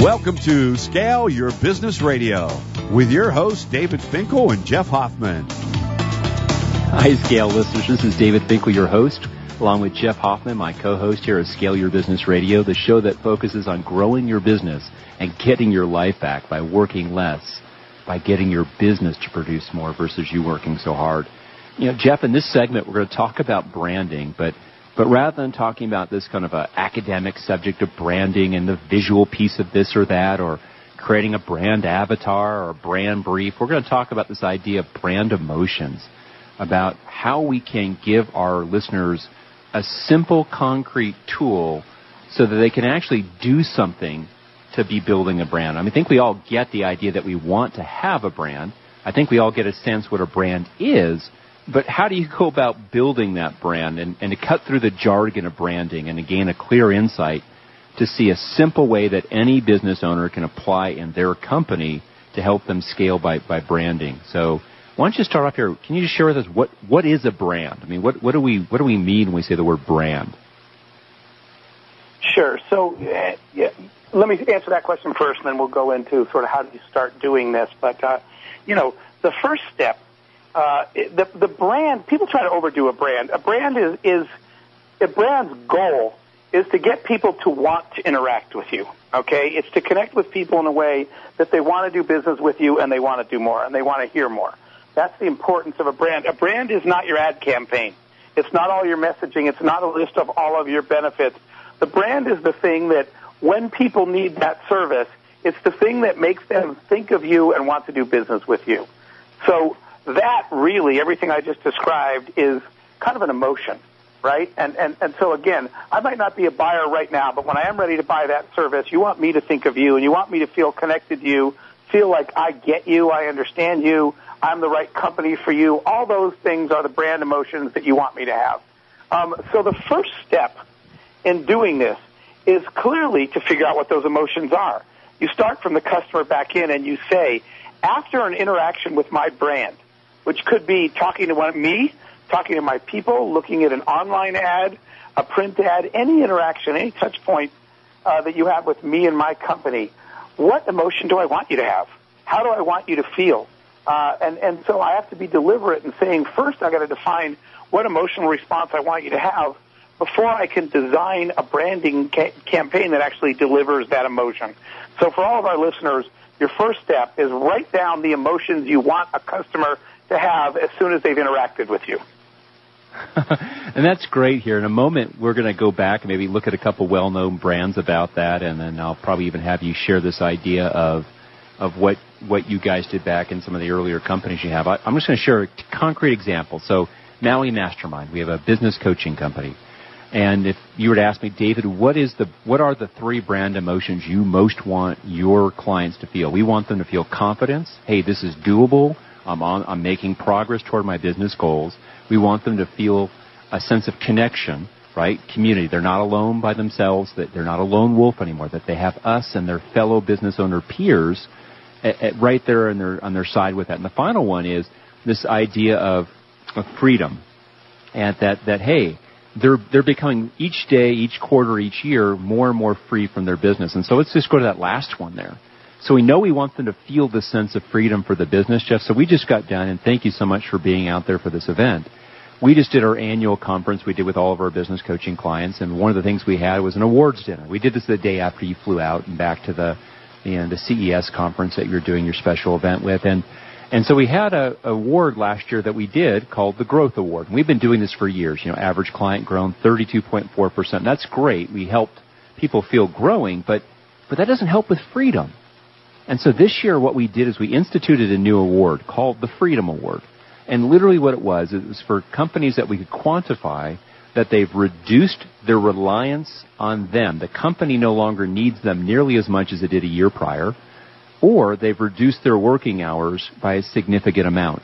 Welcome to Scale Your Business Radio with your hosts David Finkel and Jeff Hoffman. Hi, Scale listeners. This is David Finkel, your host, along with Jeff Hoffman, my co-host here at Scale Your Business Radio, the show that focuses on growing your business and getting your life back by working less, by getting your business to produce more versus you working so hard. You know, Jeff, in this segment, we're going to talk about branding, but but rather than talking about this kind of a academic subject of branding and the visual piece of this or that, or creating a brand avatar or a brand brief, we're going to talk about this idea of brand emotions, about how we can give our listeners a simple, concrete tool so that they can actually do something to be building a brand. I mean, I think we all get the idea that we want to have a brand. I think we all get a sense what a brand is, but how do you go about building that brand and, and to cut through the jargon of branding and to gain a clear insight to see a simple way that any business owner can apply in their company to help them scale by, by branding. So why don't you start off here? Can you just share with us what, what is a brand? I mean, what, what do we what do we mean when we say the word brand? Sure. So yeah, let me answer that question first, and then we'll go into sort of how do you start doing this. But uh, you know, the first step uh, the the brand people try to overdo a brand. A brand is is a brand's goal is to get people to want to interact with you. Okay, it's to connect with people in a way that they want to do business with you and they want to do more and they want to hear more. That's the importance of a brand. A brand is not your ad campaign. It's not all your messaging. It's not a list of all of your benefits. The brand is the thing that when people need that service, it's the thing that makes them think of you and want to do business with you. So that really, everything I just described is kind of an emotion, right? And, and, and so again, I might not be a buyer right now, but when I am ready to buy that service, you want me to think of you and you want me to feel connected to you, feel like I get you, I understand you, I'm the right company for you. All those things are the brand emotions that you want me to have. Um, so the first step in doing this is clearly to figure out what those emotions are. You start from the customer back in and you say, after an interaction with my brand, which could be talking to one, me, talking to my people, looking at an online ad, a print ad, any interaction, any touch point uh, that you have with me and my company. What emotion do I want you to have? How do I want you to feel? Uh, and, and so I have to be deliberate in saying, first I got to define what emotional response I want you to have before I can design a branding ca- campaign that actually delivers that emotion. So for all of our listeners, your first step is write down the emotions you want a customer to have as soon as they've interacted with you. and that's great here. In a moment, we're going to go back and maybe look at a couple well-known brands about that, and then I'll probably even have you share this idea of of what what you guys did back in some of the earlier companies you have. I, am just going to share a concrete example. So, Maui Mastermind, we have a business coaching company, and if you were to ask me, David, what is the what are the three brand emotions you most want your clients to feel? We want them to feel confidence. Hey, this is doable. I'm, on, I'm making progress toward my business goals. We want them to feel a sense of connection, right? Community. They're not alone by themselves, that they're not a lone wolf anymore, that they have us and their fellow business owner peers at, at right there on their, on their side with that. And the final one is this idea of, of freedom. And that, that, hey, they're, they're becoming each day, each quarter, each year more and more free from their business. And so let's just go to that last one there. So we know we want them to feel the sense of freedom for the business, Jeff. So we just got done, and thank you so much for being out there for this event. We just did our annual conference we did with all of our business coaching clients, and one of the things we had was an awards dinner. We did this the day after you flew out and back to the you know, the CES conference that you're doing your special event with, and and so we had a, award last year that we did called the Growth Award. And we've been doing this for years. You know, average client grown 32.4%. That's great. We helped people feel growing, but but that doesn't help with freedom. And so this year what we did is we instituted a new award called the Freedom Award. And literally what it was, it was for companies that we could quantify that they've reduced their reliance on them. The company no longer needs them nearly as much as it did a year prior, or they've reduced their working hours by a significant amount.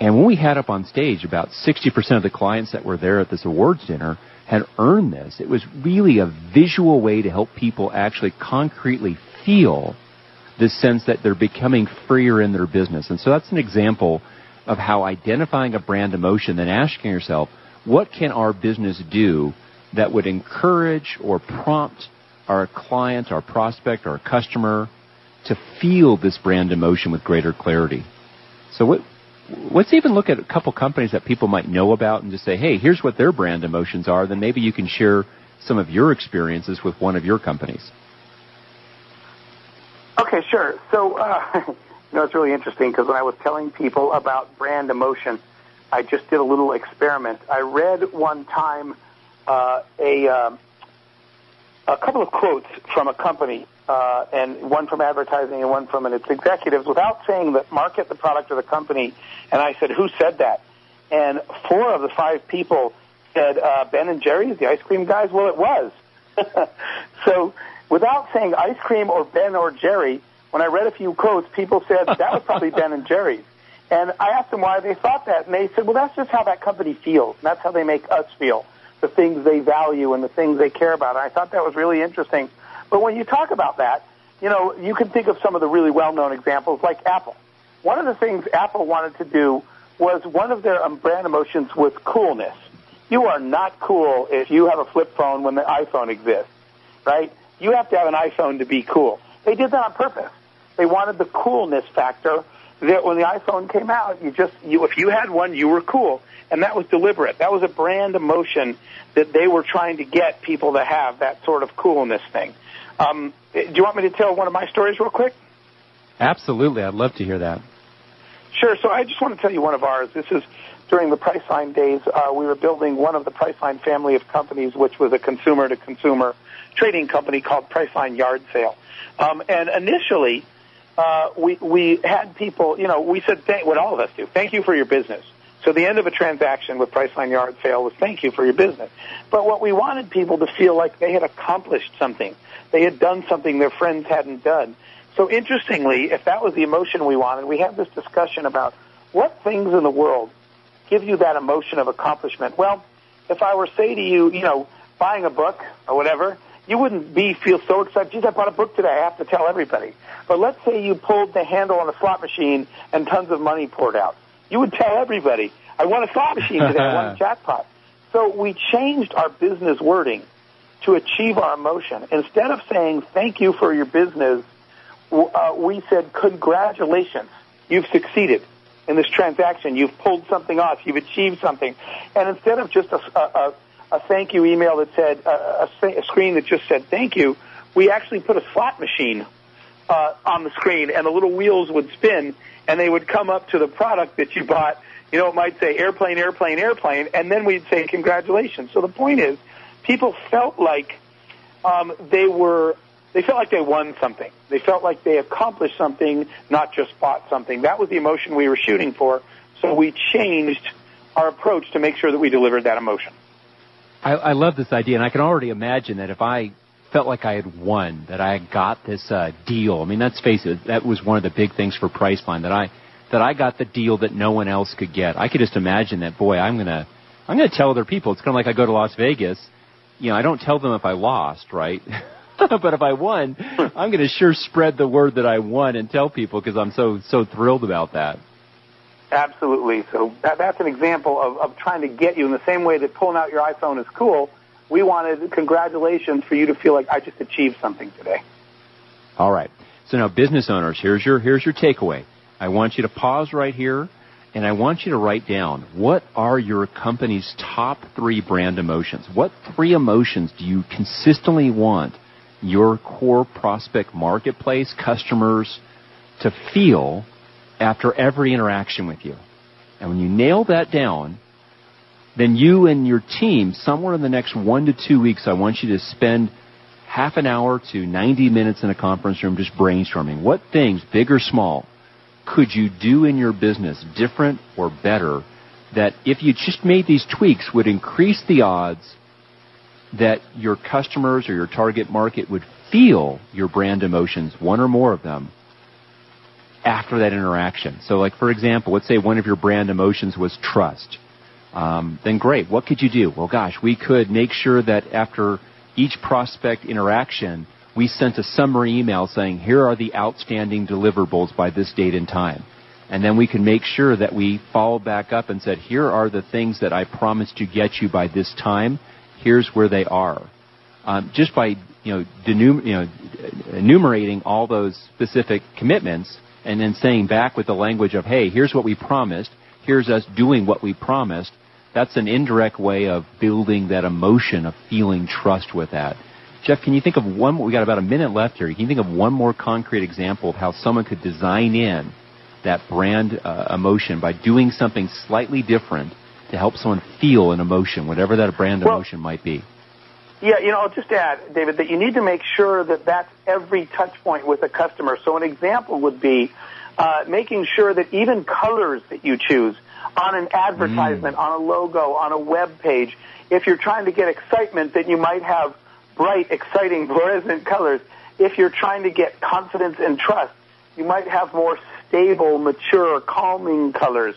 And when we had up on stage, about 60% of the clients that were there at this awards dinner had earned this. It was really a visual way to help people actually concretely feel this sense that they're becoming freer in their business. And so that's an example of how identifying a brand emotion, then asking yourself, what can our business do that would encourage or prompt our client, our prospect, our customer to feel this brand emotion with greater clarity. So what, let's even look at a couple companies that people might know about and just say, hey, here's what their brand emotions are. Then maybe you can share some of your experiences with one of your companies. Okay, sure. So, uh, you know, it's really interesting because when I was telling people about brand emotion, I just did a little experiment. I read one time uh, a uh, a couple of quotes from a company, uh, and one from advertising and one from its executives, without saying the market, the product, or the company. And I said, "Who said that?" And four of the five people said, uh, "Ben and Jerry's, the ice cream guys." Well, it was. so, without saying ice cream or Ben or Jerry, when I read a few quotes, people said that was probably Ben and Jerry's. And I asked them why they thought that, and they said, well, that's just how that company feels. And that's how they make us feel, the things they value and the things they care about. And I thought that was really interesting. But when you talk about that, you know, you can think of some of the really well-known examples like Apple. One of the things Apple wanted to do was one of their um, brand emotions was coolness. You are not cool if you have a flip phone when the iPhone exists, right? You have to have an iPhone to be cool. They did that on purpose. They wanted the coolness factor that when the iPhone came out, you just you if you had one, you were cool, and that was deliberate. That was a brand emotion that they were trying to get people to have that sort of coolness thing. Um, do you want me to tell one of my stories real quick? Absolutely, I'd love to hear that. Sure. So I just want to tell you one of ours. This is during the Priceline days. Uh, we were building one of the Priceline family of companies, which was a consumer-to-consumer trading company called Priceline Yard Sale. Um, and initially, uh, we we had people, you know, we said thank, what all of us do. Thank you for your business. So the end of a transaction with Priceline Yard Sale was thank you for your business. But what we wanted people to feel like they had accomplished something. They had done something their friends hadn't done. So interestingly, if that was the emotion we wanted, we had this discussion about what things in the world give you that emotion of accomplishment. Well, if I were to say to you, you know, buying a book or whatever, you wouldn't be feel so excited. Geez, I bought a book today. I have to tell everybody. But let's say you pulled the handle on a slot machine and tons of money poured out. You would tell everybody, I won a slot machine today. I won a jackpot. So we changed our business wording to achieve our emotion. Instead of saying thank you for your business, uh, we said congratulations. You've succeeded in this transaction. You've pulled something off. You've achieved something. And instead of just a, a, a thank you email that said a, a, screen that just said thank you, we actually put a slot machine uh, on the screen, and the little wheels would spin, and they would come up to the product that you bought. You know, it might say airplane, airplane, airplane, and then we'd say congratulations. So the point is, people felt like um, they were they felt like they won something. They felt like they accomplished something, not just bought something. That was the emotion we were shooting for. So we changed our approach to make sure that we delivered that emotion. I, I love this idea, and I can already imagine that if I felt like I had won, that I had got this uh, deal. I mean, let's face it, that was one of the big things for Priceline that I that I got the deal that no one else could get. I could just imagine that. Boy, I'm gonna I'm gonna tell other people. It's kind of like I go to Las Vegas. You know, I don't tell them if I lost, right? but if I won, I'm going to sure spread the word that I won and tell people because I'm so so thrilled about that. Absolutely. So that, that's an example of, of trying to get you in the same way that pulling out your iPhone is cool. We wanted congratulations for you to feel like I just achieved something today. All right. So now business owners, here's your here's your takeaway. I want you to pause right here and I want you to write down what are your company's top 3 brand emotions? What three emotions do you consistently want your core prospect marketplace customers to feel after every interaction with you. And when you nail that down, then you and your team, somewhere in the next one to two weeks, I want you to spend half an hour to 90 minutes in a conference room just brainstorming. What things, big or small, could you do in your business different or better that if you just made these tweaks would increase the odds that your customers or your target market would feel your brand emotions, one or more of them, after that interaction. So, like for example, let's say one of your brand emotions was trust. Um, then great. What could you do? Well, gosh, we could make sure that after each prospect interaction, we sent a summary email saying, here are the outstanding deliverables by this date and time. And then we can make sure that we follow back up and said, here are the things that I promised to get you by this time. Here's where they are. Um, just by you know, denum- you know, enumerating all those specific commitments and then saying back with the language of, hey, here's what we promised, here's us doing what we promised, that's an indirect way of building that emotion of feeling trust with that. Jeff, can you think of one? We got about a minute left here. Can you think of one more concrete example of how someone could design in that brand uh, emotion by doing something slightly different to help someone feel an emotion, whatever that brand well, emotion might be? Yeah, you know, I'll just add, David, that you need to make sure that that's every touch point with a customer. So an example would be uh, making sure that even colors that you choose on an advertisement, mm. on a logo, on a web page, if you're trying to get excitement, then you might have bright, exciting, fluorescent colors. If you're trying to get confidence and trust, you might have more stable, mature, calming colors.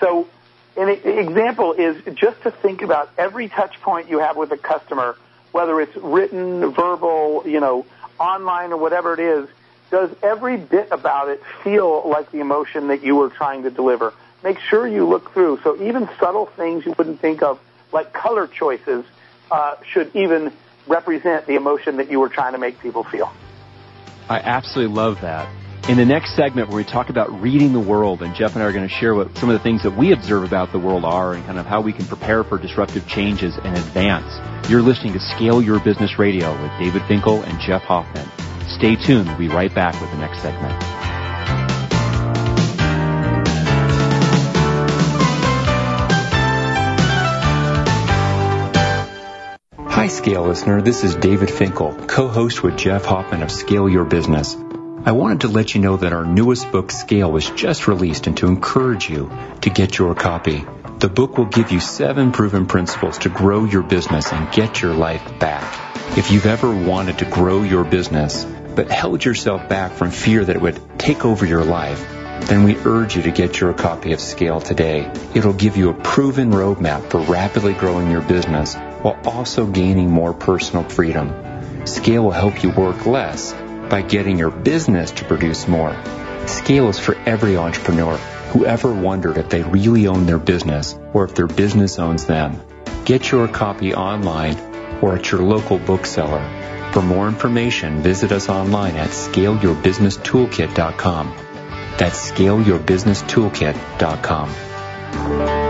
So an example is just to think about every touch point you have with a customer, whether it's written, verbal, you know, online or whatever it is, does every bit about it feel like the emotion that you were trying to deliver? Make sure you look through. So even subtle things you wouldn't think of, like color choices, uh, should even represent the emotion that you were trying to make people feel. I absolutely love that. In the next segment, where we talk about reading the world, and Jeff and I are going to share what some of the things that we observe about the world are and kind of how we can prepare for disruptive changes in advance. You're listening to Scale Your Business Radio with David Finkel and Jeff Hoffman. Stay tuned. We'll be right back with the next segment. Hi, Scale listener. This is David Finkel, co-host with Jeff Hoffman of Scale Your Business. I wanted to let you know that our newest book, Scale, was just released and to encourage you to get your copy. The book will give you seven proven principles to grow your business and get your life back. If you've ever wanted to grow your business, but held yourself back from fear that it would take over your life, then we urge you to get your copy of Scale today. It'll give you a proven roadmap for rapidly growing your business while also gaining more personal freedom. Scale will help you work less by getting your business to produce more. Scale is for every entrepreneur who ever wondered if they really own their business or if their business owns them. Get your copy online or at your local bookseller. For more information, visit us online at scaleyourbusinesstoolkit.com. That's scaleyourbusinesstoolkit.com.